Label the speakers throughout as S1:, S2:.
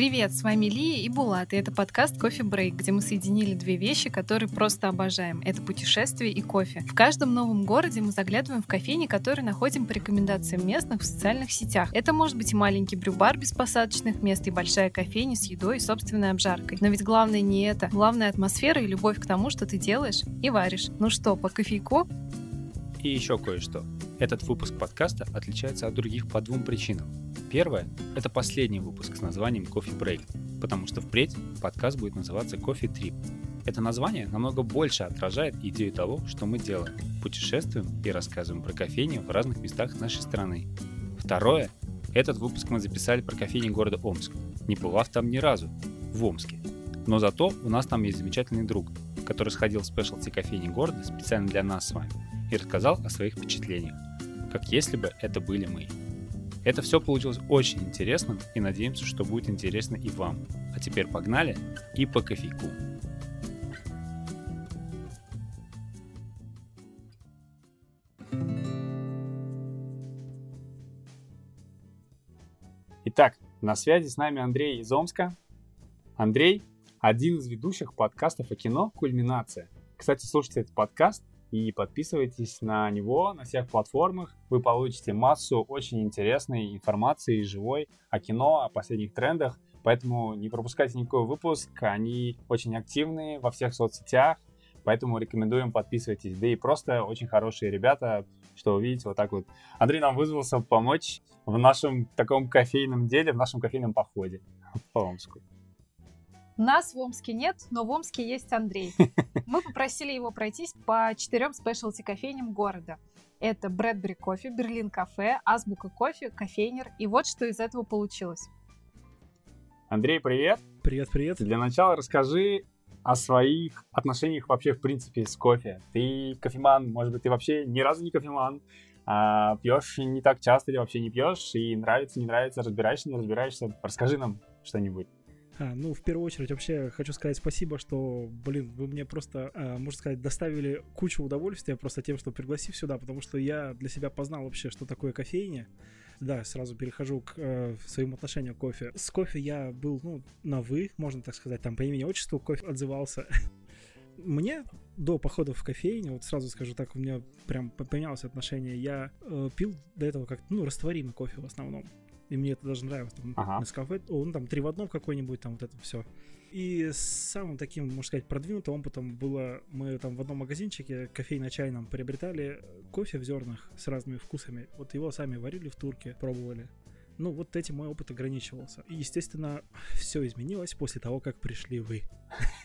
S1: Привет, с вами Лия и Булат, и это подкаст Кофе Брейк, где мы соединили две вещи, которые просто обожаем. Это путешествие и кофе. В каждом новом городе мы заглядываем в кофейни, которые находим по рекомендациям местных в социальных сетях. Это может быть и маленький брюбар без посадочных мест, и большая кофейня с едой и собственной обжаркой. Но ведь главное не это. Главное атмосфера и любовь к тому, что ты делаешь и варишь. Ну что, по кофейку?
S2: И еще кое-что. Этот выпуск подкаста отличается от других по двум причинам. Первое – это последний выпуск с названием Coffee Break, потому что впредь подкаст будет называться Coffee Trip. Это название намного больше отражает идею того, что мы делаем. Путешествуем и рассказываем про кофейни в разных местах нашей страны. Второе – этот выпуск мы записали про кофейни города Омск, не бывав там ни разу, в Омске. Но зато у нас там есть замечательный друг, который сходил в спешлти кофейни города специально для нас с вами и рассказал о своих впечатлениях как если бы это были мы. Это все получилось очень интересным и надеемся, что будет интересно и вам. А теперь погнали и по кофейку. Итак, на связи с нами Андрей из Омска. Андрей – один из ведущих подкастов о кино «Кульминация». Кстати, слушайте этот подкаст, и подписывайтесь на него на всех платформах. Вы получите массу очень интересной информации живой о кино, о последних трендах. Поэтому не пропускайте никакой выпуск, они очень активны во всех соцсетях, поэтому рекомендуем подписывайтесь. Да и просто очень хорошие ребята, что увидите вот так вот. Андрей нам вызвался помочь в нашем таком кофейном деле, в нашем кофейном походе по Омску.
S1: Нас в Омске нет, но в Омске есть Андрей. Мы попросили его пройтись по четырем спешлти кофейням города. Это Брэдбери кофе, Берлин кафе, Азбука кофе, кофейнер. И вот что из этого получилось.
S2: Андрей, привет.
S3: Привет, привет.
S2: Для начала расскажи о своих отношениях вообще в принципе с кофе. Ты кофеман, может быть, ты вообще ни разу не кофеман, а пьешь не так часто или вообще не пьешь, и нравится, не нравится, разбираешься, не разбираешься. Расскажи нам что-нибудь.
S3: А, ну, в первую очередь, вообще хочу сказать спасибо, что, блин, вы мне просто, а, можно сказать, доставили кучу удовольствия просто тем, что пригласив сюда, потому что я для себя познал вообще, что такое кофейня. Да, сразу перехожу к э, своему отношению к кофе. С кофе я был, ну, на «вы», можно так сказать, там по имени-отчеству кофе отзывался. Мне до похода в кофейню, вот сразу скажу так, у меня прям поменялось отношение. Я э, пил до этого как, ну, растворимый кофе в основном и мне это даже нравилось. Там, ага. Nescafe, о, ну там три в одном какой-нибудь, там вот это все. И самым таким, можно сказать, продвинутым опытом было, мы там в одном магазинчике кофейно-чайном приобретали кофе в зернах с разными вкусами. Вот его сами варили в турке, пробовали. Ну, вот этим мой опыт ограничивался. И, естественно, все изменилось после того, как пришли вы.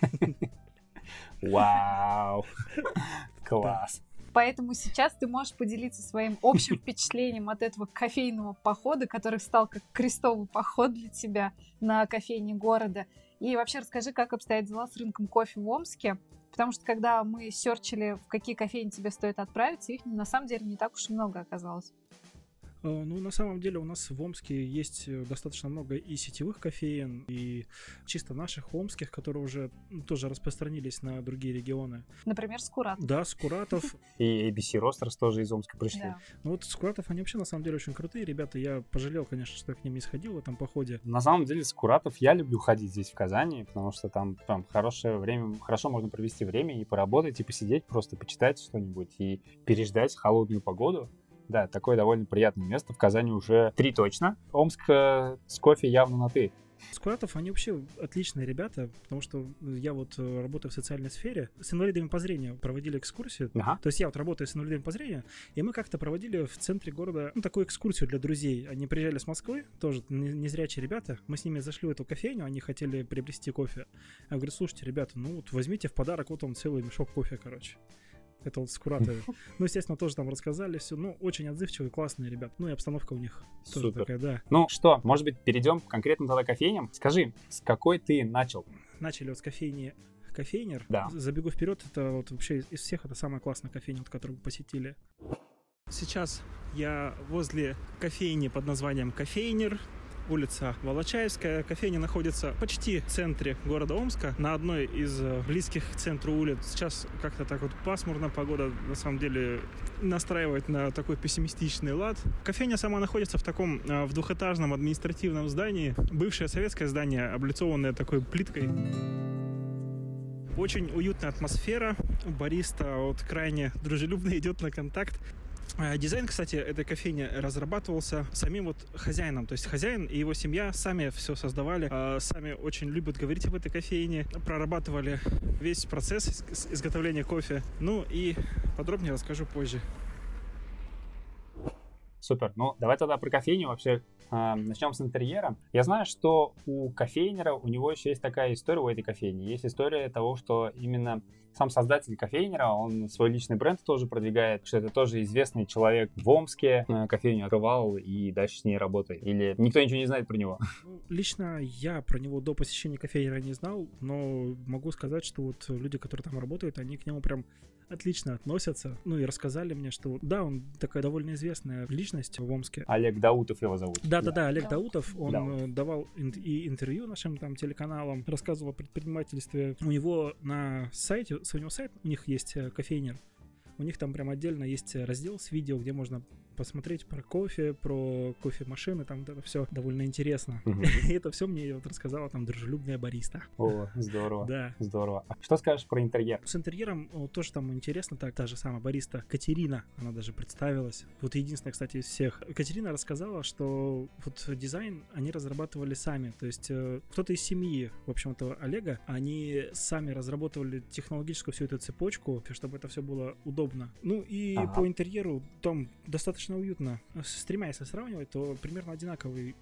S2: Вау! Класс!
S1: Поэтому сейчас ты можешь поделиться своим общим впечатлением от этого кофейного похода, который стал как крестовый поход для тебя на кофейне города. И вообще расскажи, как обстоят дела с рынком кофе в Омске. Потому что когда мы серчили, в какие кофейни тебе стоит отправиться, их на самом деле не так уж и много оказалось.
S3: Э, ну, на самом деле у нас в Омске есть э, достаточно много и сетевых кофеин, и чисто наших омских, которые уже тоже распространились на другие регионы.
S1: Например, Скуратов.
S3: Да, Скуратов.
S2: И ABC Roasters тоже из Омска пришли.
S3: Ну вот Скуратов, они вообще на самом деле очень крутые ребята. Я пожалел, конечно, что я к ним не сходил в этом походе.
S2: На самом деле Скуратов я люблю ходить здесь в Казани, потому что там, там хорошее время, хорошо можно провести время и поработать, и посидеть, просто почитать что-нибудь и переждать холодную погоду. Да, такое довольно приятное место. В Казани уже три точно. Омск э, с кофе явно на «ты».
S3: Скуратов, они вообще отличные ребята, потому что я вот э, работаю в социальной сфере. С инвалидами по зрению проводили экскурсию. Ага. То есть я вот работаю с инвалидами по зрению, и мы как-то проводили в центре города ну, такую экскурсию для друзей. Они приезжали с Москвы, тоже незрячие ребята. Мы с ними зашли в эту кофейню, они хотели приобрести кофе. Я говорю, слушайте, ребята, ну вот возьмите в подарок вот он целый мешок кофе, короче. Это вот скураторы. Ну, естественно, тоже там рассказали все. Ну, очень отзывчивые, классные ребят. Ну, и обстановка у них тоже Супер. такая, да.
S2: Ну что, может быть, перейдем конкретно тогда к кофейням. Скажи, с какой ты начал?
S3: Начали вот с кофейни кофейнер.
S2: Да.
S3: Забегу вперед, это вот вообще из всех это самая классная кофейня, вот, которую мы посетили. Сейчас я возле кофейни под названием Кофейнер. Улица Волочаевская. Кофейня находится почти в центре города Омска, на одной из э, близких к центру улиц. Сейчас как-то так вот пасмурно, погода на самом деле настраивает на такой пессимистичный лад. Кофейня сама находится в таком э, в двухэтажном административном здании. Бывшее советское здание, облицованное такой плиткой. Очень уютная атмосфера. Бариста вот крайне дружелюбно идет на контакт. А, дизайн, кстати, этой кофейни разрабатывался самим вот хозяином. То есть хозяин и его семья сами все создавали, а, сами очень любят говорить об этой кофейне, прорабатывали весь процесс изготовления кофе. Ну и подробнее расскажу позже.
S2: Супер. Ну, давай тогда про кофейню вообще э, начнем с интерьера. Я знаю, что у кофейнера, у него еще есть такая история у этой кофейни. Есть история того, что именно сам создатель кофейнера, он свой личный бренд тоже продвигает, что это тоже известный человек в Омске, э, кофейню открывал и дальше с ней работает. Или никто ничего не знает про него?
S3: Ну, лично я про него до посещения кофейнера не знал, но могу сказать, что вот люди, которые там работают, они к нему прям отлично относятся. Ну и рассказали мне, что да, он такая довольно известная личность в Омске.
S2: Олег Даутов его зовут.
S3: Да-да-да, Олег Даутов. Он Даутов. Э, давал и интервью нашим там телеканалам, рассказывал о предпринимательстве. У него на сайте, у него сайт, у них есть э, кофейнер. У них там прям отдельно есть раздел с видео, где можно посмотреть про кофе, про кофемашины, там это все довольно интересно. Угу. И это все мне вот рассказала там дружелюбная бариста.
S2: О, здорово.
S3: Да.
S2: Здорово. А что скажешь про интерьер?
S3: С интерьером вот, тоже там интересно, так, та же самая бариста Катерина, она даже представилась. Вот единственная, кстати, из всех. Катерина рассказала, что вот дизайн они разрабатывали сами. То есть э, кто-то из семьи, в общем-то, Олега, они сами разработали технологическую всю эту цепочку, чтобы это все было удобно. Ну и ага. по интерьеру там достаточно достаточно уютно. С тремя, если сравнивать, то примерно одинаковый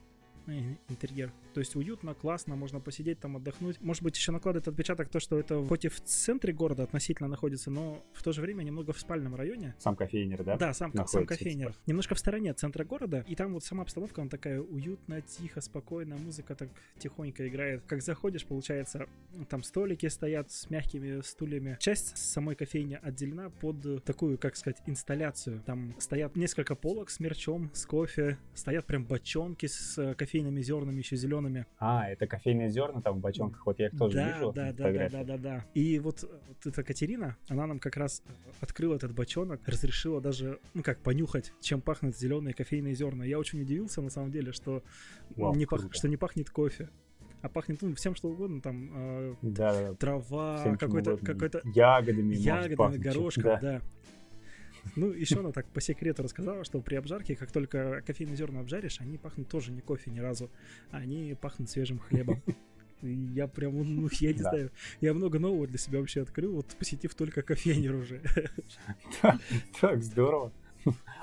S3: интерьер. То есть уютно, классно, можно посидеть там, отдохнуть. Может быть, еще накладывает отпечаток то, что это хоть и в центре города относительно находится, но в то же время немного в спальном районе.
S2: Сам кофейнер, да?
S3: Да, сам, сам кофейнер. Немножко в стороне от центра города, и там вот сама обстановка, она такая уютная, тихо, спокойная, музыка так тихонько играет. Как заходишь, получается, там столики стоят с мягкими стульями. Часть самой кофейни отделена под такую, как сказать, инсталляцию. Там стоят несколько полок с мерчом, с кофе, стоят прям бочонки с кофе кофейными зернами еще зелеными.
S2: А, это кофейные зерна там в бочонках, вот я их тоже
S3: да,
S2: вижу.
S3: Да, да, да, да, да, да. И вот, вот эта Катерина, она нам как раз открыла этот бочонок, разрешила даже, ну как, понюхать, чем пахнут зеленые кофейные зерна. Я очень удивился на самом деле, что, Вау, не, пах, что не пахнет кофе а пахнет ну, всем что угодно, там э, да, трава, какой-то, какой-то
S2: ягодами,
S3: ягодами, горошком, да. да. Ну, еще она так по секрету рассказала, что при обжарке, как только кофейные зерна обжаришь, они пахнут тоже не кофе ни разу, они пахнут свежим хлебом. Я прям, ну, я не да. знаю, я много нового для себя вообще открыл, вот посетив только кофейнер уже.
S2: Так, здорово.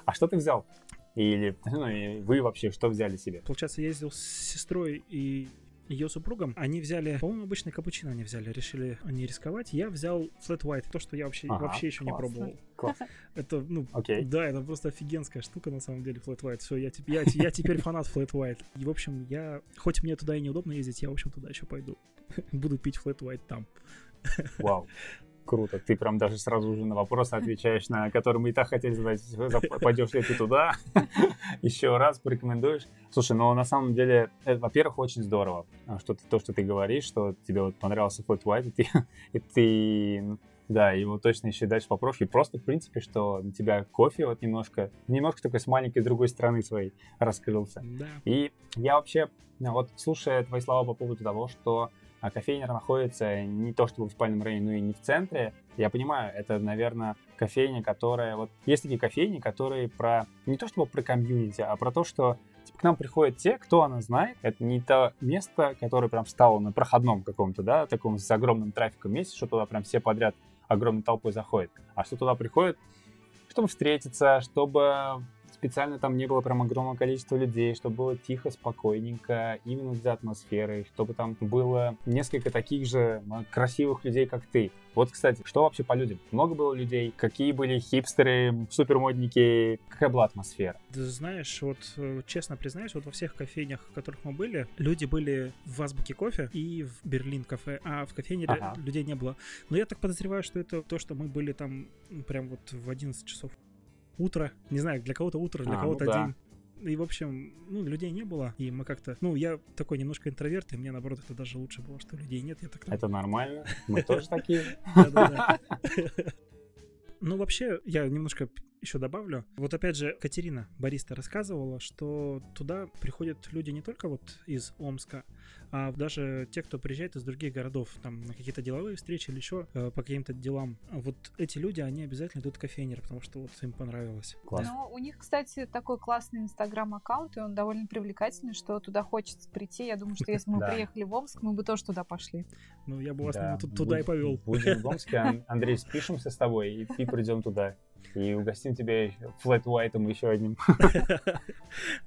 S2: А что ты взял? Или ну, и вы вообще что взяли себе?
S3: Получается, я ездил с сестрой и ее супругом, они взяли, по-моему, обычный капучино они взяли, решили не рисковать. Я взял flat white, то, что я вообще, ага, вообще еще классно. не пробовал.
S2: Класс.
S3: Это, ну, okay. да, это просто офигенская штука, на самом деле, flat white. Все, я, я, я теперь фанат flat white. И, в общем, я, хоть мне туда и неудобно ездить, я, в общем, туда еще пойду. Буду пить flat white там.
S2: Вау. Круто. Ты прям даже сразу уже на вопросы отвечаешь, на которые мы и так хотели задать. Пойдешь ли ты туда? Еще раз порекомендуешь? Слушай, ну на самом деле, это, во-первых, очень здорово, а, что ты, то, что ты говоришь, что тебе вот понравился Flat White, и ты, и ты да, его точно еще дальше попрошу. И просто, в принципе, что на тебя кофе вот немножко, немножко такой с маленькой другой стороны своей раскрылся.
S3: Да.
S2: И я вообще, вот слушая твои слова по поводу того, что а кофейня находится не то чтобы в спальном районе, но и не в центре. Я понимаю, это, наверное, кофейня, которая... Вот есть такие кофейни, которые про... Не то чтобы про комьюнити, а про то, что типа, к нам приходят те, кто она знает. Это не то место, которое прям стало на проходном каком-то, да, таком с огромным трафиком месте, что туда прям все подряд огромной толпой заходят. А что туда приходят, чтобы встретиться, чтобы специально там не было прям огромного количества людей, чтобы было тихо, спокойненько, именно для атмосферы, чтобы там было несколько таких же красивых людей, как ты. Вот, кстати, что вообще по людям? Много было людей? Какие были хипстеры, супермодники? Какая была атмосфера?
S3: Ты знаешь, вот э, честно признаюсь, вот во всех кофейнях, в которых мы были, люди были в Азбуке кофе и в Берлин кафе, а в кофейне ага. людей не было. Но я так подозреваю, что это то, что мы были там прям вот в 11 часов утро. Не знаю, для кого-то утро, для а, кого-то ну да. день. И, в общем, ну, людей не было, и мы как-то... Ну, я такой немножко интроверт, и мне, наоборот, это даже лучше было, что людей нет. Я так...
S2: Это нормально, мы тоже такие.
S3: Ну, вообще, я немножко еще добавлю. Вот опять же, Катерина Бориста рассказывала, что туда приходят люди не только вот из Омска, а даже те, кто приезжает из других городов, там на какие-то деловые встречи или еще э, по каким-то делам. Вот эти люди, они обязательно идут в кофейнер, потому что вот им понравилось.
S1: Класс. Ну, у них, кстати, такой классный инстаграм-аккаунт, и он довольно привлекательный, что туда хочется прийти. Я думаю, что если мы приехали в Омск, мы бы тоже туда пошли.
S3: Ну, я бы вас туда и повел.
S2: Будем в Омске, Андрей, спишемся с тобой и придем туда и угостим тебя флэт уайтом еще одним.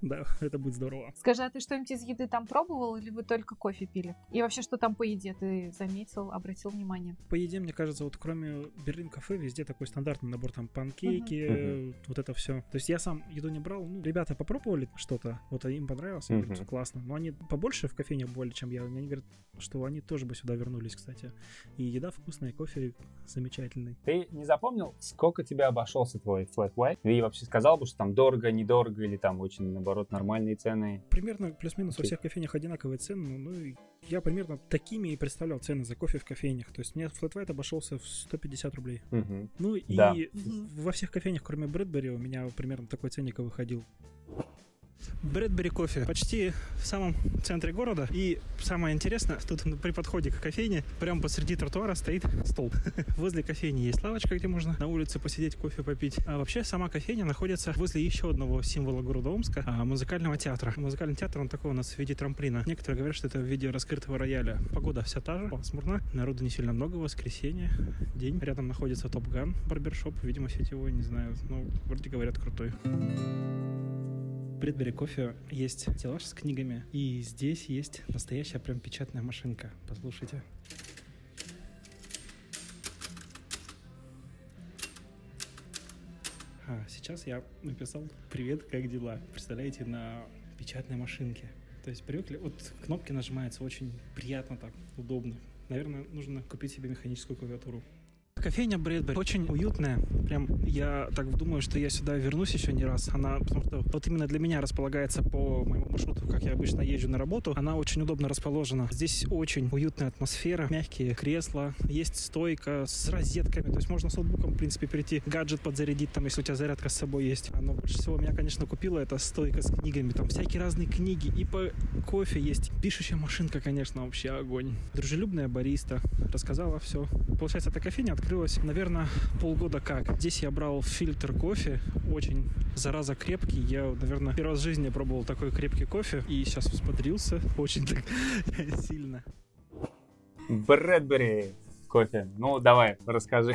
S3: Да, это будет здорово.
S1: Скажи, а ты что-нибудь из еды там пробовал или вы только кофе пили? И вообще, что там по еде ты заметил, обратил внимание?
S3: По еде, мне кажется, вот кроме Берлин кафе, везде такой стандартный набор там панкейки, вот это все. То есть я сам еду не брал, ну, ребята попробовали что-то, вот им понравилось, говорят, классно. Но они побольше в кофейне более, чем я. Они говорят, что они тоже бы сюда вернулись, кстати. И еда вкусная, кофе замечательный.
S2: Ты не запомнил, сколько тебя обошло обошелся твой flat white? И вообще сказал бы, что там дорого, недорого или там очень, наоборот, нормальные цены?
S3: Примерно плюс-минус во всех кофейнях одинаковые цены. Ну, я примерно такими и представлял цены за кофе в кофейнях. То есть мне flat white обошелся в 150 рублей.
S2: Угу.
S3: Ну и да. во всех кофейнях, кроме Брэдбери, у меня примерно такой ценник выходил. Брэдбери кофе почти в самом центре города. И самое интересное, тут при подходе к кофейне прямо посреди тротуара стоит стол. Возле кофейни есть лавочка, где можно на улице посидеть, кофе попить. А вообще сама кофейня находится возле еще одного символа города Омска, а, музыкального театра. Музыкальный театр, он такой у нас в виде трамплина. Некоторые говорят, что это в виде раскрытого рояля. Погода вся та же, пасмурно. Народу не сильно много, воскресенье, день. Рядом находится Топ Ган барбершоп, видимо, сетевой, не знаю. Ну, вроде говорят, крутой. Брэдбери кофе есть стеллаж с книгами, и здесь есть настоящая прям печатная машинка. Послушайте. А, сейчас я написал «Привет, как дела?» Представляете, на печатной машинке. То есть привыкли, вот кнопки нажимаются очень приятно так, удобно. Наверное, нужно купить себе механическую клавиатуру. Кофейня Брэдбери очень уютная. Прям я так думаю, что я сюда вернусь еще не раз. Она, потому что вот именно для меня располагается по моему маршруту, как я обычно езжу на работу. Она очень удобно расположена. Здесь очень уютная атмосфера, мягкие кресла, есть стойка с розетками. То есть можно с ноутбуком, в принципе, прийти, гаджет подзарядить, там, если у тебя зарядка с собой есть. Но больше всего меня, конечно, купила эта стойка с книгами. Там всякие разные книги. И по кофе есть. Пишущая машинка, конечно, вообще огонь. Дружелюбная бариста. Рассказала все. Получается, эта кофейня открыта открылась, наверное, полгода как. Здесь я брал фильтр кофе, очень зараза крепкий. Я, наверное, первый раз в жизни пробовал такой крепкий кофе и сейчас взбодрился очень так сильно.
S2: Брэдбери кофе. Ну, давай, расскажи,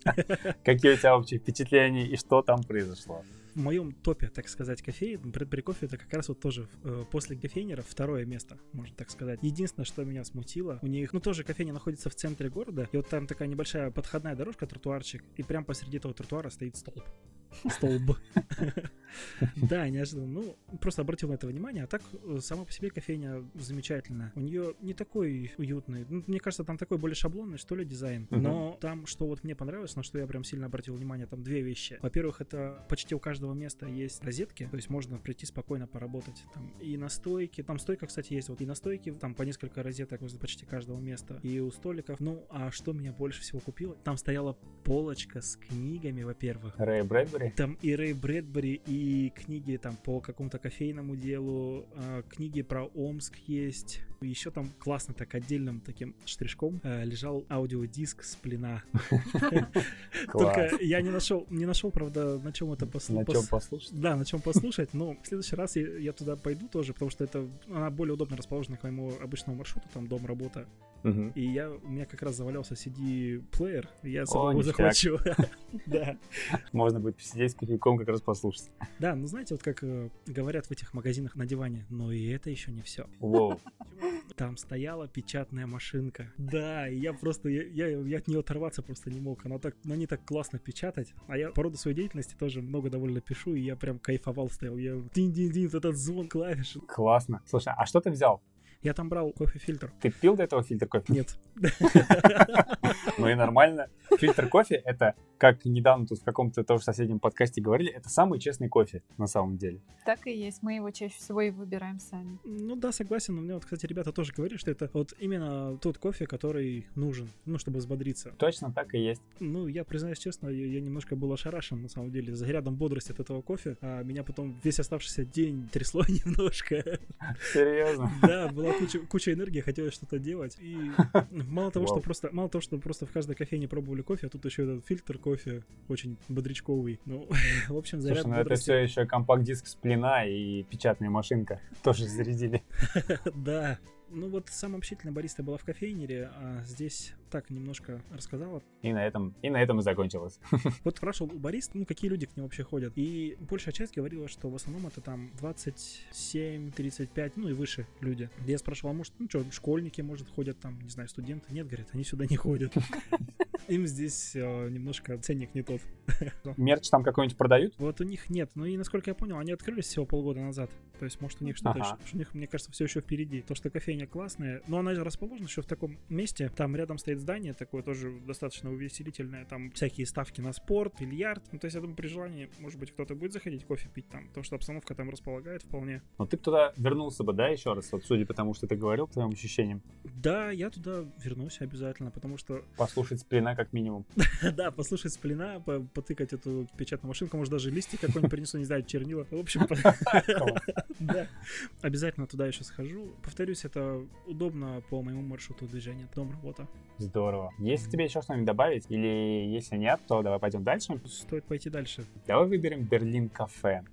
S2: какие у тебя общие впечатления и что там произошло
S3: в моем топе, так сказать, кофеин, Брэдбери кофе это как раз вот тоже э, после кофейнера второе место, можно так сказать. Единственное, что меня смутило, у них, ну тоже кофейня находится в центре города, и вот там такая небольшая подходная дорожка, тротуарчик, и прям посреди этого тротуара стоит столб. Столб. Да, неожиданно. Ну, просто обратил на это внимание. А так, э, сама по себе кофейня замечательная. У нее не такой уютный. Ну, мне кажется, там такой более шаблонный, что ли, дизайн. Но там, что вот мне понравилось, на что я прям сильно обратил внимание, там две вещи. Во-первых, это почти у каждого места есть розетки, то есть можно прийти спокойно поработать. Там и на стойке, там стойка, кстати, есть вот и на стойке, там по несколько розеток возле почти каждого места. И у столиков. Ну, а что меня больше всего купило? Там стояла полочка с книгами, во-первых.
S2: Рэй Брэдбери?
S3: Там и Рэй Брэдбери, и книги там по какому-то кофейному делу, э, книги про Омск есть. Еще там классно так отдельным таким штришком э, лежал аудиодиск с плена. Только я не нашел, не нашел, правда, на чем это
S2: послушать. На чем послушать?
S3: Да, на чем послушать. Но в следующий раз я туда пойду тоже, потому что это она более удобно расположена к моему обычному маршруту, там дом, работа.
S2: Угу.
S3: И я, у меня как раз завалялся CD-плеер, я с собой его захвачу. Да.
S2: Можно будет посидеть с кофейком, как раз послушать.
S3: Да, ну знаете, вот как э, говорят в этих магазинах на диване, но и это еще не все.
S2: Воу.
S3: Там стояла печатная машинка. Да, и я просто, я, я, я от нее оторваться просто не мог. Она так, ну, они так классно печатать. А я по роду своей деятельности тоже много довольно пишу, и я прям кайфовал стоял. Я дин-дин-дин, этот звон клавиш.
S2: Классно. Слушай, а что ты взял?
S3: Я там брал кофе-фильтр.
S2: Ты пил до этого фильтр кофе?
S3: Нет.
S2: Ну и нормально. Фильтр кофе — это, как недавно тут в каком-то тоже соседнем подкасте говорили, это самый честный кофе на самом деле.
S1: Так и есть. Мы его чаще всего и выбираем сами.
S3: Ну да, согласен. У меня вот, кстати, ребята тоже говорили, что это вот именно тот кофе, который нужен, ну, чтобы взбодриться.
S2: Точно так и есть.
S3: Ну, я признаюсь честно, я, я немножко был ошарашен, на самом деле, зарядом бодрости от этого кофе. А меня потом весь оставшийся день трясло немножко.
S2: Серьезно?
S3: Да, была куча, куча энергии, хотелось что-то делать. И мало того, что
S2: Вау.
S3: просто, мало того, что просто в каждой кофейне пробовали кофе, а тут еще этот фильтр кофе очень бодрячковый. Ну, в общем, заряд
S2: Слушай, ну это все еще компакт-диск с плена и печатная машинка тоже зарядили.
S3: Да. Ну вот самая общительная бариста была в кофейнере, а здесь так немножко рассказала.
S2: И на этом, и на этом и закончилось.
S3: Вот спрашивал у бариста, ну какие люди к ним вообще ходят. И большая часть говорила, что в основном это там 27-35, ну и выше люди. Я спрашивал, а может, ну что, школьники, может, ходят там, не знаю, студенты? Нет, говорят, они сюда не ходят. Им здесь э, немножко ценник не тот.
S2: Мерч там какой-нибудь продают?
S3: Вот у них нет. Ну и насколько я понял, они открылись всего полгода назад. То есть, может, у них что-то
S2: Ага.
S3: еще. У них, мне кажется, все еще впереди. То, что кофейня классная, но она же расположена еще в таком месте. Там рядом стоит здание такое тоже достаточно увеселительное. Там всякие ставки на спорт, бильярд. Ну, то есть, я думаю, при желании, может быть, кто-то будет заходить кофе пить там. Потому что обстановка там располагает вполне.
S2: Но ты бы туда вернулся бы, да, еще раз, вот судя по тому, что ты говорил, по твоим ощущениям,
S3: Да, я туда вернусь обязательно, потому что
S2: послушать сплина как минимум.
S3: Да, послушать сплина, по- потыкать эту печатную машинку, может даже листик какой-нибудь принесу, не знаю, чернила. В общем, обязательно туда еще схожу. Повторюсь, это удобно по моему маршруту движения. Дом, работа.
S2: Здорово. Есть тебе еще что-нибудь добавить? Или если нет, то давай пойдем дальше.
S3: Стоит пойти дальше.
S2: Давай выберем Берлин кафе.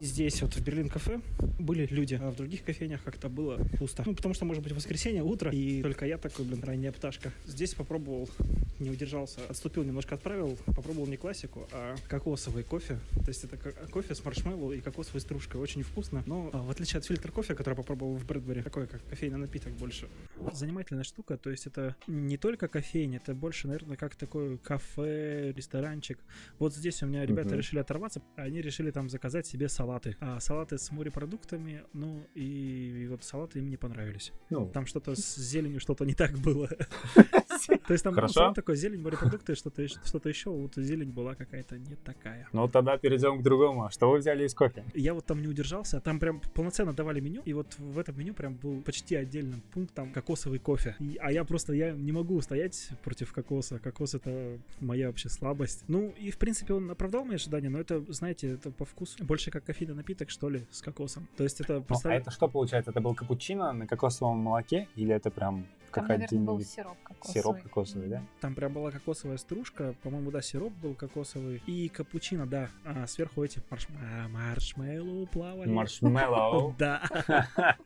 S3: Здесь вот в Берлин кафе были люди, а в других кофейнях как-то было пусто. Ну, потому что, может быть, воскресенье, утро, и только я такой, блин, ранняя пташка. Здесь попробовал, не удержался, отступил немножко от правил, попробовал не классику, а кокосовый кофе. То есть это ко- кофе с маршмеллоу и кокосовой стружкой. Очень вкусно, но а, в отличие от фильтр кофе, который я попробовал в Брэдбери, такой как кофейный напиток больше. Занимательная штука, то есть это не только кофейня, это больше, наверное, как такой кафе, ресторанчик. Вот здесь у меня ребята
S2: Мгм.
S3: решили оторваться, они решили там заказать себе салаты. А, салаты с морепродуктами, ну и, вот салаты им не понравились.
S2: Ну,
S3: Там что-то с зеленью что-то не так было. То есть там
S2: Хорошо.
S3: такой, зелень, морепродукты, что-то что-то еще, вот зелень была какая-то не такая.
S2: ну тогда перейдем к другому. А Что вы взяли из кофе?
S3: Я вот там не удержался, там прям полноценно давали меню, и вот в этом меню прям был почти отдельным пунктом кокосовый кофе. И- а я просто, я не могу устоять против кокоса. Кокос это моя вообще слабость. Ну и в принципе он оправдал мои ожидания, но это, знаете, это по вкусу больше как кофейный напиток, что ли, с кокосом. То есть это,
S2: Ну, а это что получается? Это был капучино на кокосовом молоке? Или это прям
S1: Там,
S2: какая-то
S1: наверное, был сироп кокосовый.
S2: сироп кокосовый, да?
S3: Там прям была кокосовая стружка, по-моему, да, сироп был кокосовый. И капучино, да. А сверху эти марш... а, маршмеллоу плавали.
S2: Маршмеллоу.
S3: Да.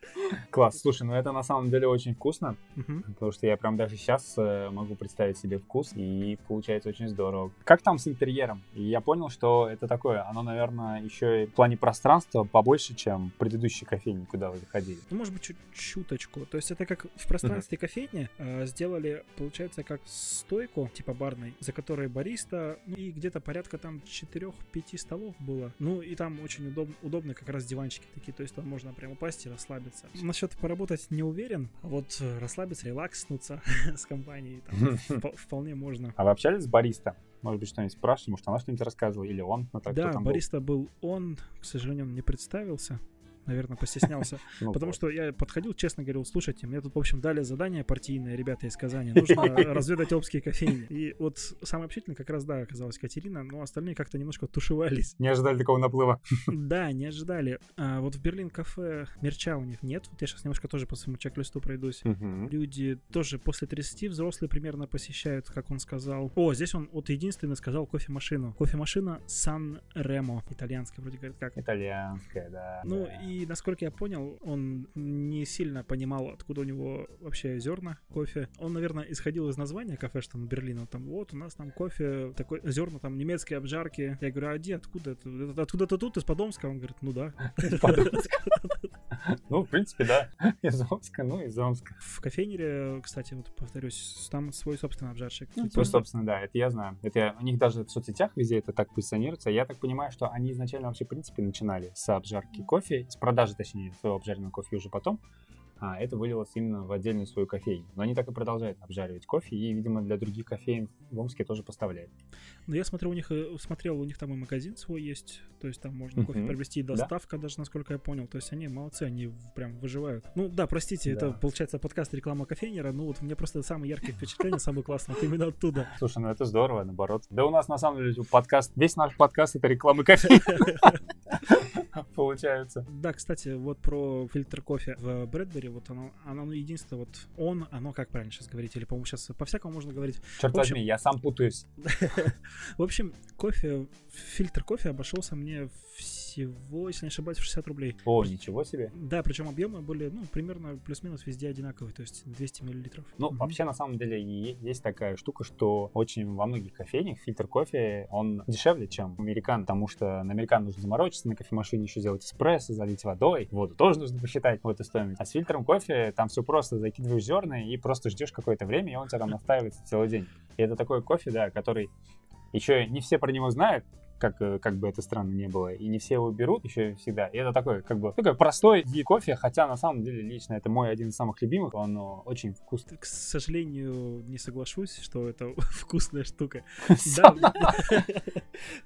S2: Класс. Слушай, ну это на самом деле очень вкусно, потому что я прям даже сейчас могу представить себе вкус, и получается очень здорово. Как там с интерьером? Я понял, что это такое, оно, наверное, еще и в плане пространства побольше, чем предыдущие кофейни, куда вы заходили.
S3: Ну, может быть, чуть чуточку. То есть это как в пространстве кофейни э, сделали, получается, как стойку, типа барной, за которой бариста, ну, и где-то порядка там 4-5 столов было. Ну, и там очень удобно, удобно как раз диванчики такие, то есть там можно прям упасть и расслабиться. Насчет поработать не уверен, а вот э, расслабиться, релакснуться с компанией там вп- вполне можно.
S2: А вы общались с бариста? Может быть, что-нибудь спрашивали, может, она что-нибудь рассказывала, или он? Ну, так,
S3: Да,
S2: там был?
S3: бариста был он, к сожалению, он не представился. Наверное, постеснялся.
S2: Ну,
S3: Потому что я подходил, честно говорил, слушайте, мне тут, в общем, дали задание партийное, ребята из Казани, нужно разведать обские кофейни. И вот самая общительная как раз, да, оказалась Катерина, но остальные как-то немножко тушевались.
S2: Не ожидали такого наплыва.
S3: Да, не ожидали. А вот в Берлин кафе мерча у них нет. Вот я сейчас немножко тоже по своему чек-листу пройдусь. Люди тоже после 30 взрослые примерно посещают, как он сказал. О, здесь он вот единственный сказал кофемашину. Кофемашина Сан Ремо, итальянская вроде говорит как.
S2: Итальянская, да.
S3: Ну
S2: да.
S3: И насколько я понял, он не сильно понимал, откуда у него вообще зерна кофе. Он, наверное, исходил из названия кафе, что на Берлина. Там вот у нас там кофе, такой зерна там немецкой обжарки. Я говорю, а где, откуда это? Откуда-то тут, из Подомска? Он говорит, ну да.
S2: Ну, в принципе, да. Из Омска, ну, из Омска.
S3: В кофейнере, кстати, вот повторюсь, там свой собственный обжарщик. Ну, типа,
S2: собственно, да, это я знаю. Это я- у них даже в соцсетях везде это так позиционируется. Я так понимаю, что они изначально вообще, в принципе, начинали с обжарки кофе, с продажи, точнее, своего обжаренного кофе уже потом. А это вылилось именно в отдельную свою кофейню. Но они так и продолжают обжаривать кофе, и, видимо, для других кофеин в Омске тоже поставляют.
S3: Ну, я смотрю, у них, э, смотрел, у них там и магазин свой есть, то есть там можно кофе приобрести, и доставка да? даже, насколько я понял. То есть они молодцы, они прям выживают. Ну да, простите, да. это получается подкаст реклама кофейнера, ну вот у меня просто самое яркое впечатление, самое классное, вот именно оттуда.
S2: Слушай, ну это здорово, наоборот. Да у нас на самом деле подкаст, весь наш подкаст это реклама кофейнера. Получается.
S3: Да, кстати, вот про фильтр кофе в Брэдбери, вот оно, оно единственное, вот он, оно как правильно сейчас говорить, или, по-моему, сейчас по-всякому можно говорить.
S2: Черт общем, возьми, я сам путаюсь.
S3: В общем, кофе, фильтр кофе обошелся мне всего, если не ошибаюсь, в 60 рублей.
S2: О, ничего себе.
S3: Да, причем объемы были, ну, примерно плюс-минус везде одинаковые, то есть 200 миллилитров.
S2: Ну, угу. вообще, на самом деле, есть такая штука, что очень во многих кофейнях фильтр кофе, он дешевле, чем американ, потому что на американ нужно заморочиться, на кофемашине еще сделать эспрессо, залить водой, воду тоже нужно посчитать вот эту стоимость. А с фильтром кофе там все просто, закидываешь зерна и просто ждешь какое-то время, и он у тебя там настаивается целый день. И это такой кофе, да, который еще не все про него знают, как, э, как бы это странно не было. И не все его берут еще всегда. И это такой, как бы, такой простой кофе, хотя на самом деле лично это мой один из самых любимых, он очень вкусный.
S3: К сожалению, не соглашусь, что это вкусная штука.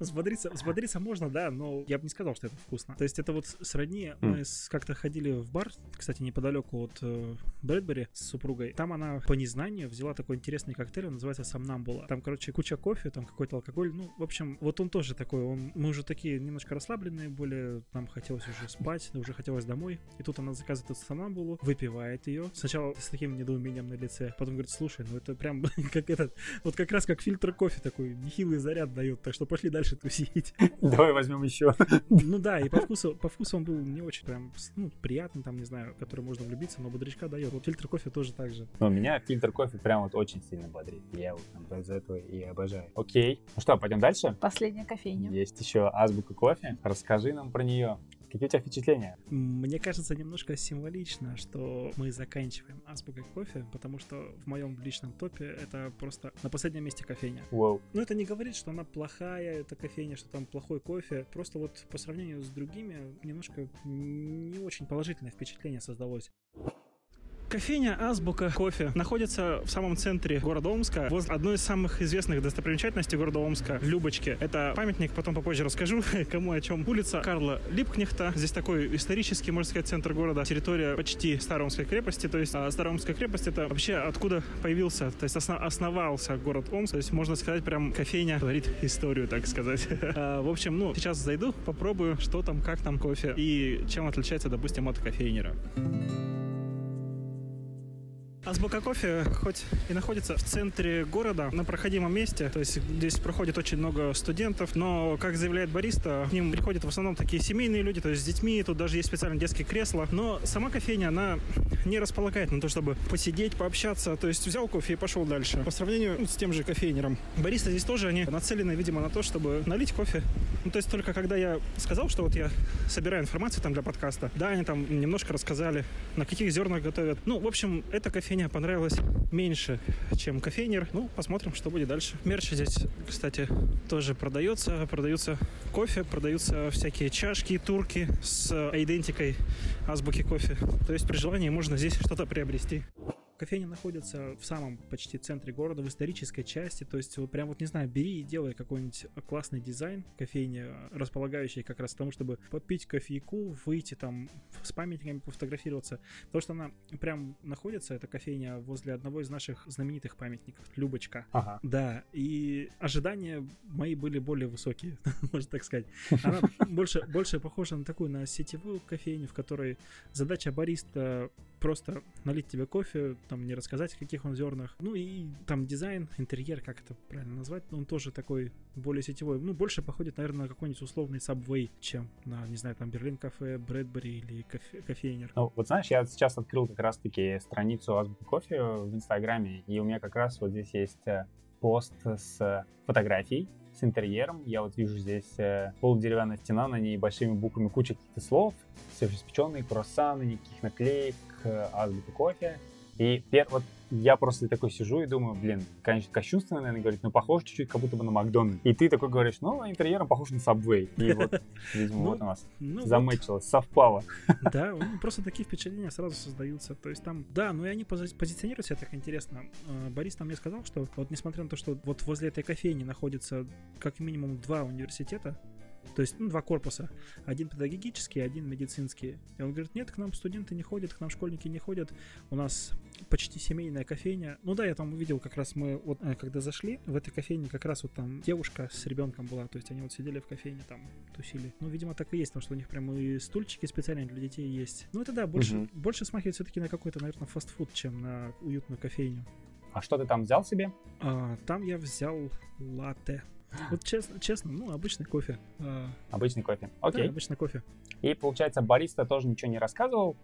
S3: Смотрится, смотрится можно, да, но я бы не сказал, что это вкусно. То есть это вот сродни, мы как-то ходили в бар, кстати, неподалеку от э, Брэдбери с супругой. Там она по незнанию взяла такой интересный коктейль, он называется Самнамбула. Там, короче, куча кофе, там какой-то алкоголь. Ну, в общем, вот он тоже такой, он, мы уже такие немножко расслабленные, более нам хотелось уже спать, уже хотелось домой. И тут она заказывает эту санамбулу, выпивает ее. Сначала с таким недоумением на лице, потом говорит, слушай, ну это прям как этот, вот как раз как фильтр кофе такой, нехилый заряд дает, так что пошли дальше тусить.
S2: Давай возьмем еще.
S3: Ну да, и по вкусу, по вкусу он был не очень прям, ну, приятный, там, не знаю, который можно влюбиться, но бодрячка дает. Вот фильтр кофе тоже так же.
S2: Но меня фильтр кофе прям вот очень сильно бодрит. Я вот там из-за этого и обожаю. Окей. Ну что, пойдем дальше?
S1: Последняя кофейня.
S2: Есть есть еще азбука кофе. Расскажи нам про нее. Какие у тебя впечатления?
S3: Мне кажется немножко символично, что мы заканчиваем азбукой кофе, потому что в моем личном топе это просто на последнем месте кофейня.
S2: Wow.
S3: Но это не говорит, что она плохая, это кофейня, что там плохой кофе. Просто вот по сравнению с другими немножко не очень положительное впечатление создалось. Кофейня Азбука кофе находится в самом центре города Омска, возле одной из самых известных достопримечательностей города Омска, Любочки. Это памятник, потом попозже расскажу, кому о чем. Улица Карла Липкнехта. Здесь такой исторический, можно сказать, центр города. Территория почти Староомской крепости. То есть а Староомская крепость это вообще откуда появился, то есть основ, основался город Омск. То есть можно сказать, прям кофейня говорит историю, так сказать. а, в общем, ну, сейчас зайду, попробую, что там, как там кофе и чем отличается, допустим, от кофейнера. Азбука кофе хоть и находится в центре города, на проходимом месте, то есть здесь проходит очень много студентов, но, как заявляет бариста, к ним приходят в основном такие семейные люди, то есть с детьми, тут даже есть специальные детские кресла, но сама кофейня, она не располагает на то, чтобы посидеть, пообщаться, то есть взял кофе и пошел дальше. По сравнению ну, с тем же кофейнером. Бариста здесь тоже, они нацелены, видимо, на то, чтобы налить кофе. Ну, то есть только когда я сказал, что вот я собираю информацию там для подкаста, да, они там немножко рассказали, на каких зернах готовят. Ну, в общем, эта кофейня кофейня понравилась меньше, чем кофейнер. Ну, посмотрим, что будет дальше. Мерч здесь, кстати, тоже продается. Продаются кофе, продаются всякие чашки, турки с идентикой азбуки кофе. То есть при желании можно здесь что-то приобрести. Кофейня находится в самом почти центре города, в исторической части, то есть вот прям вот, не знаю, бери и делай какой-нибудь классный дизайн кофейни, располагающий как раз к тому, чтобы попить кофейку, выйти там с памятниками, пофотографироваться, потому что она прям находится, эта кофейня, возле одного из наших знаменитых памятников, Любочка.
S2: Ага.
S3: Да, и ожидания мои были более высокие, можно так сказать. Она больше, больше похожа на такую, на сетевую кофейню, в которой задача бариста просто налить тебе кофе, там не рассказать, каких он зернах. Ну и там дизайн, интерьер, как это правильно назвать, он тоже такой более сетевой. Ну, больше походит, наверное, на какой-нибудь условный Subway, чем на, не знаю, там Берлин кафе, Брэдбери или кофе, кофейнер.
S2: Ну, вот знаешь, я сейчас открыл как раз-таки страницу Азбуки кофе в Инстаграме, и у меня как раз вот здесь есть э, пост с фотографией, с интерьером. Я вот вижу здесь э, полудеревянная стена, на ней большими буквами куча каких-то слов, свежеиспеченные, круассаны, никаких наклеек, азбука кофе. И пер... вот я просто такой сижу и думаю, блин, конечно, кощунственно, наверное, говорить, но похож чуть-чуть как будто бы на Макдональдс. И ты такой говоришь, ну, интерьером похож на Subway. И вот, видимо, вот у нас
S3: Ну,
S2: замечилось, совпало.
S3: Да, ну, просто такие впечатления сразу создаются. То есть там, да, ну и они пози- позиционируют себя так интересно. А, Борис там мне сказал, что вот несмотря на то, что вот возле этой кофейни находится как минимум два университета, то есть, ну, два корпуса. Один педагогический, один медицинский. И он говорит, нет, к нам студенты не ходят, к нам школьники не ходят. У нас почти семейная кофейня. Ну да, я там увидел как раз мы, вот э, когда зашли, в этой кофейне как раз вот там девушка с ребенком была. То есть они вот сидели в кофейне там, тусили. Ну, видимо, так и есть, потому что у них прям и стульчики специальные для детей есть. Ну, это да, больше,
S2: Мгм.
S3: больше смахивает все-таки на какой-то, наверное, фастфуд, чем на уютную кофейню.
S2: А что ты там взял себе?
S3: А, там я взял латте. Вот честно, честно, ну, обычный кофе. А,
S2: Обычный кофе.
S3: да,
S2: Окей.
S3: обычный кофе.
S2: И, получается, бариста тоже ничего не рассказывал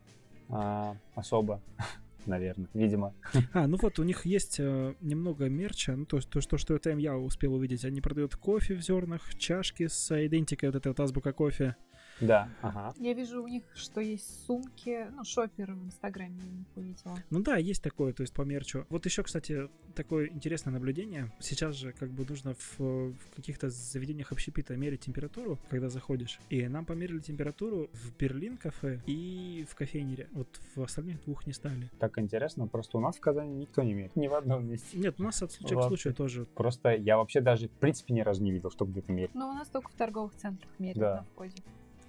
S2: а, особо, наверное, видимо.
S3: А, ну вот, у них есть э, немного мерча, ну, то, есть то, что, что это я успел увидеть. Они продают кофе в зернах, чашки с идентикой, вот этой вот азбука кофе.
S2: Да, ага.
S1: Я вижу у них, что есть сумки, ну, шопер в Инстаграме я них увидела.
S3: Ну да, есть такое, то есть по мерчу. Вот еще, кстати, такое интересное наблюдение. Сейчас же как бы нужно в, в каких-то заведениях общепита мерить температуру, когда заходишь. И нам померили температуру в Берлин кафе и в кофейнере. Вот в остальных двух не стали.
S2: Так интересно, просто у нас в Казани никто не имеет. Ни в одном месте.
S3: Нет, у нас от случая к
S2: Ладно.
S3: случаю тоже.
S2: Просто я вообще даже, в принципе, ни разу не видел, чтобы где-то мерить.
S1: Ну, у нас только в торговых центрах меряют
S2: Да.
S1: на входе.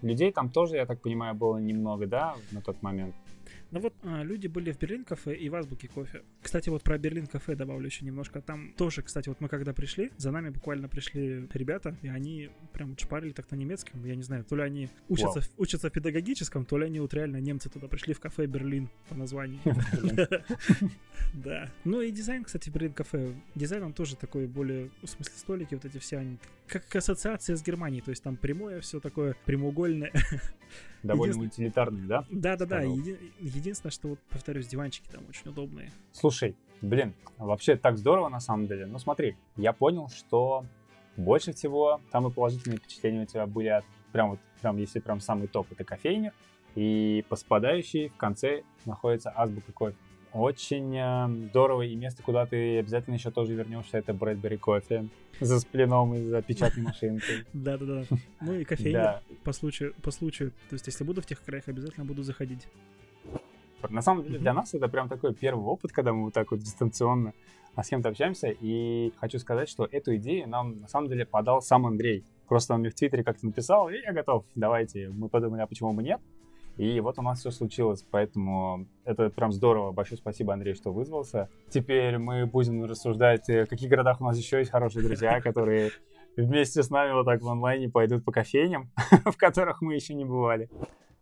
S2: Людей там тоже, я так понимаю, было немного, да, на тот момент.
S3: Ну вот а, люди были в Берлин кафе и в Азбуке кофе. Кстати, вот про Берлин кафе добавлю еще немножко. Там тоже, кстати, вот мы когда пришли, за нами буквально пришли ребята, и они прям шпарили так на немецком. Я не знаю, то ли они учатся, в- учатся в педагогическом, то ли они вот реально немцы туда пришли в кафе Берлин по названию. Да. Ну и дизайн, кстати, Берлин кафе. Дизайн он тоже такой более, в смысле столики вот эти все, они как ассоциация с Германией, то есть там прямое все такое, прямоугольное.
S2: Довольно
S3: Единственное-
S2: утилитарный, да?
S3: Да-да-да, еди- единственное, что вот, повторюсь, диванчики там очень удобные.
S2: Слушай, блин, вообще так здорово на самом деле. Ну смотри, я понял, что больше всего самые положительные впечатления у тебя были от прям вот, прям если прям самый топ, это кофейня. И по спадающей в конце находится азбука кофе. Очень э, здорово, и место, куда ты обязательно еще тоже вернешься, это Брэдбери кофе за сплином и за печатной машинкой.
S3: Да-да-да. Ну и кофейня по случаю, по случаю. То есть, если буду в тех краях, обязательно буду заходить.
S2: На самом деле, для нас это прям такой первый опыт, когда мы вот так вот дистанционно а, с кем-то общаемся. И хочу сказать, что эту идею нам на самом деле подал сам Андрей. Просто он мне в Твиттере как-то написал, и я готов, давайте. Мы подумали, а почему бы нет? И вот у нас все случилось, поэтому это прям здорово. Большое спасибо, Андрей, что вызвался. Теперь мы будем рассуждать, э, в каких городах у нас еще есть хорошие друзья, которые вместе с нами вот так в онлайне пойдут по кофейням, в которых мы еще не бывали.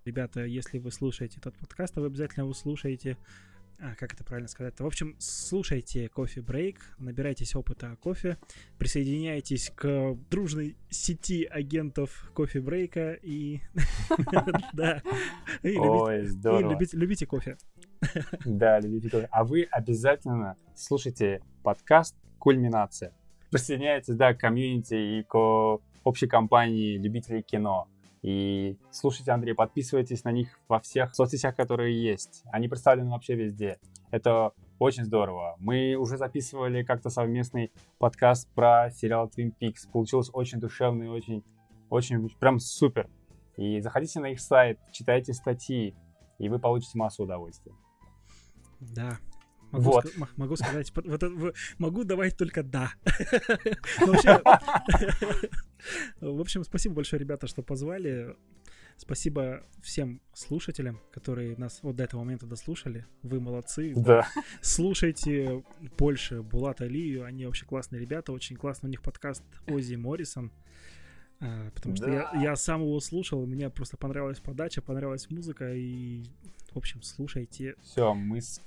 S3: Ребята, если вы слушаете этот подкаст, то вы обязательно его слушаете. А, как это правильно сказать? В общем, слушайте кофе брейк, набирайтесь опыта о кофе, присоединяйтесь к дружной сети агентов кофе брейка и да, и любите кофе.
S2: Да, любите кофе. А вы обязательно слушайте подкаст «Кульминация». Присоединяйтесь, да, к комьюнити и к общей компании любителей кино. И слушайте Андрей, подписывайтесь на них во всех соцсетях, которые есть. Они представлены вообще везде. Это очень здорово. Мы уже записывали как-то совместный подкаст про сериал Twin Peaks. Получилось очень душевно и очень, очень прям супер. И заходите на их сайт, читайте статьи, и вы получите массу удовольствия.
S3: Да. Могу,
S2: Вот.
S3: м- могу сказать, вот могу давать только да. Ну, В общем, спасибо большое, ребята, что позвали. Спасибо всем слушателям, которые нас вот до этого момента дослушали. Вы молодцы.
S2: Да.
S3: Слушайте больше Булата Лию. Они вообще классные ребята. Очень классно у них подкаст Ози Моррисон. А, Потому что я, я сам его слушал, мне просто понравилась подача, понравилась музыка, и, в общем, слушайте.
S2: Все, мы с-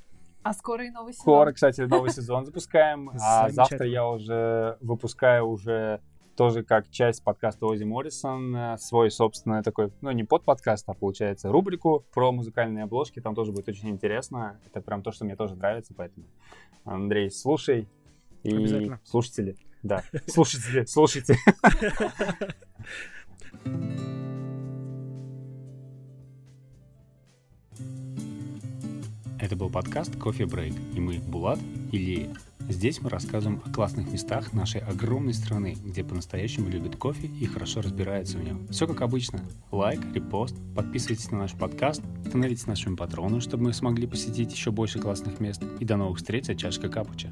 S1: А скоро и новый сезон.
S2: скоро, кстати, новый сезон запускаем. А завтра я уже выпускаю уже тоже как часть подкаста Ози Моррисон свой собственный такой, ну не под подкаст, а получается рубрику про музыкальные обложки. Там тоже будет очень интересно. Это прям то, что мне тоже нравится, поэтому Андрей, слушай и
S3: Обязательно.
S2: слушатели, да, слушатели, слушайте. Это был подкаст Кофе Брейк, и мы Булат и Лея. Здесь мы рассказываем о классных местах нашей огромной страны, где по-настоящему любят кофе и хорошо разбираются в нем. Все как обычно. Лайк, репост, подписывайтесь на наш подкаст, становитесь нашими патронами, чтобы мы смогли посетить еще больше классных мест. И до новых встреч от чашка капуча.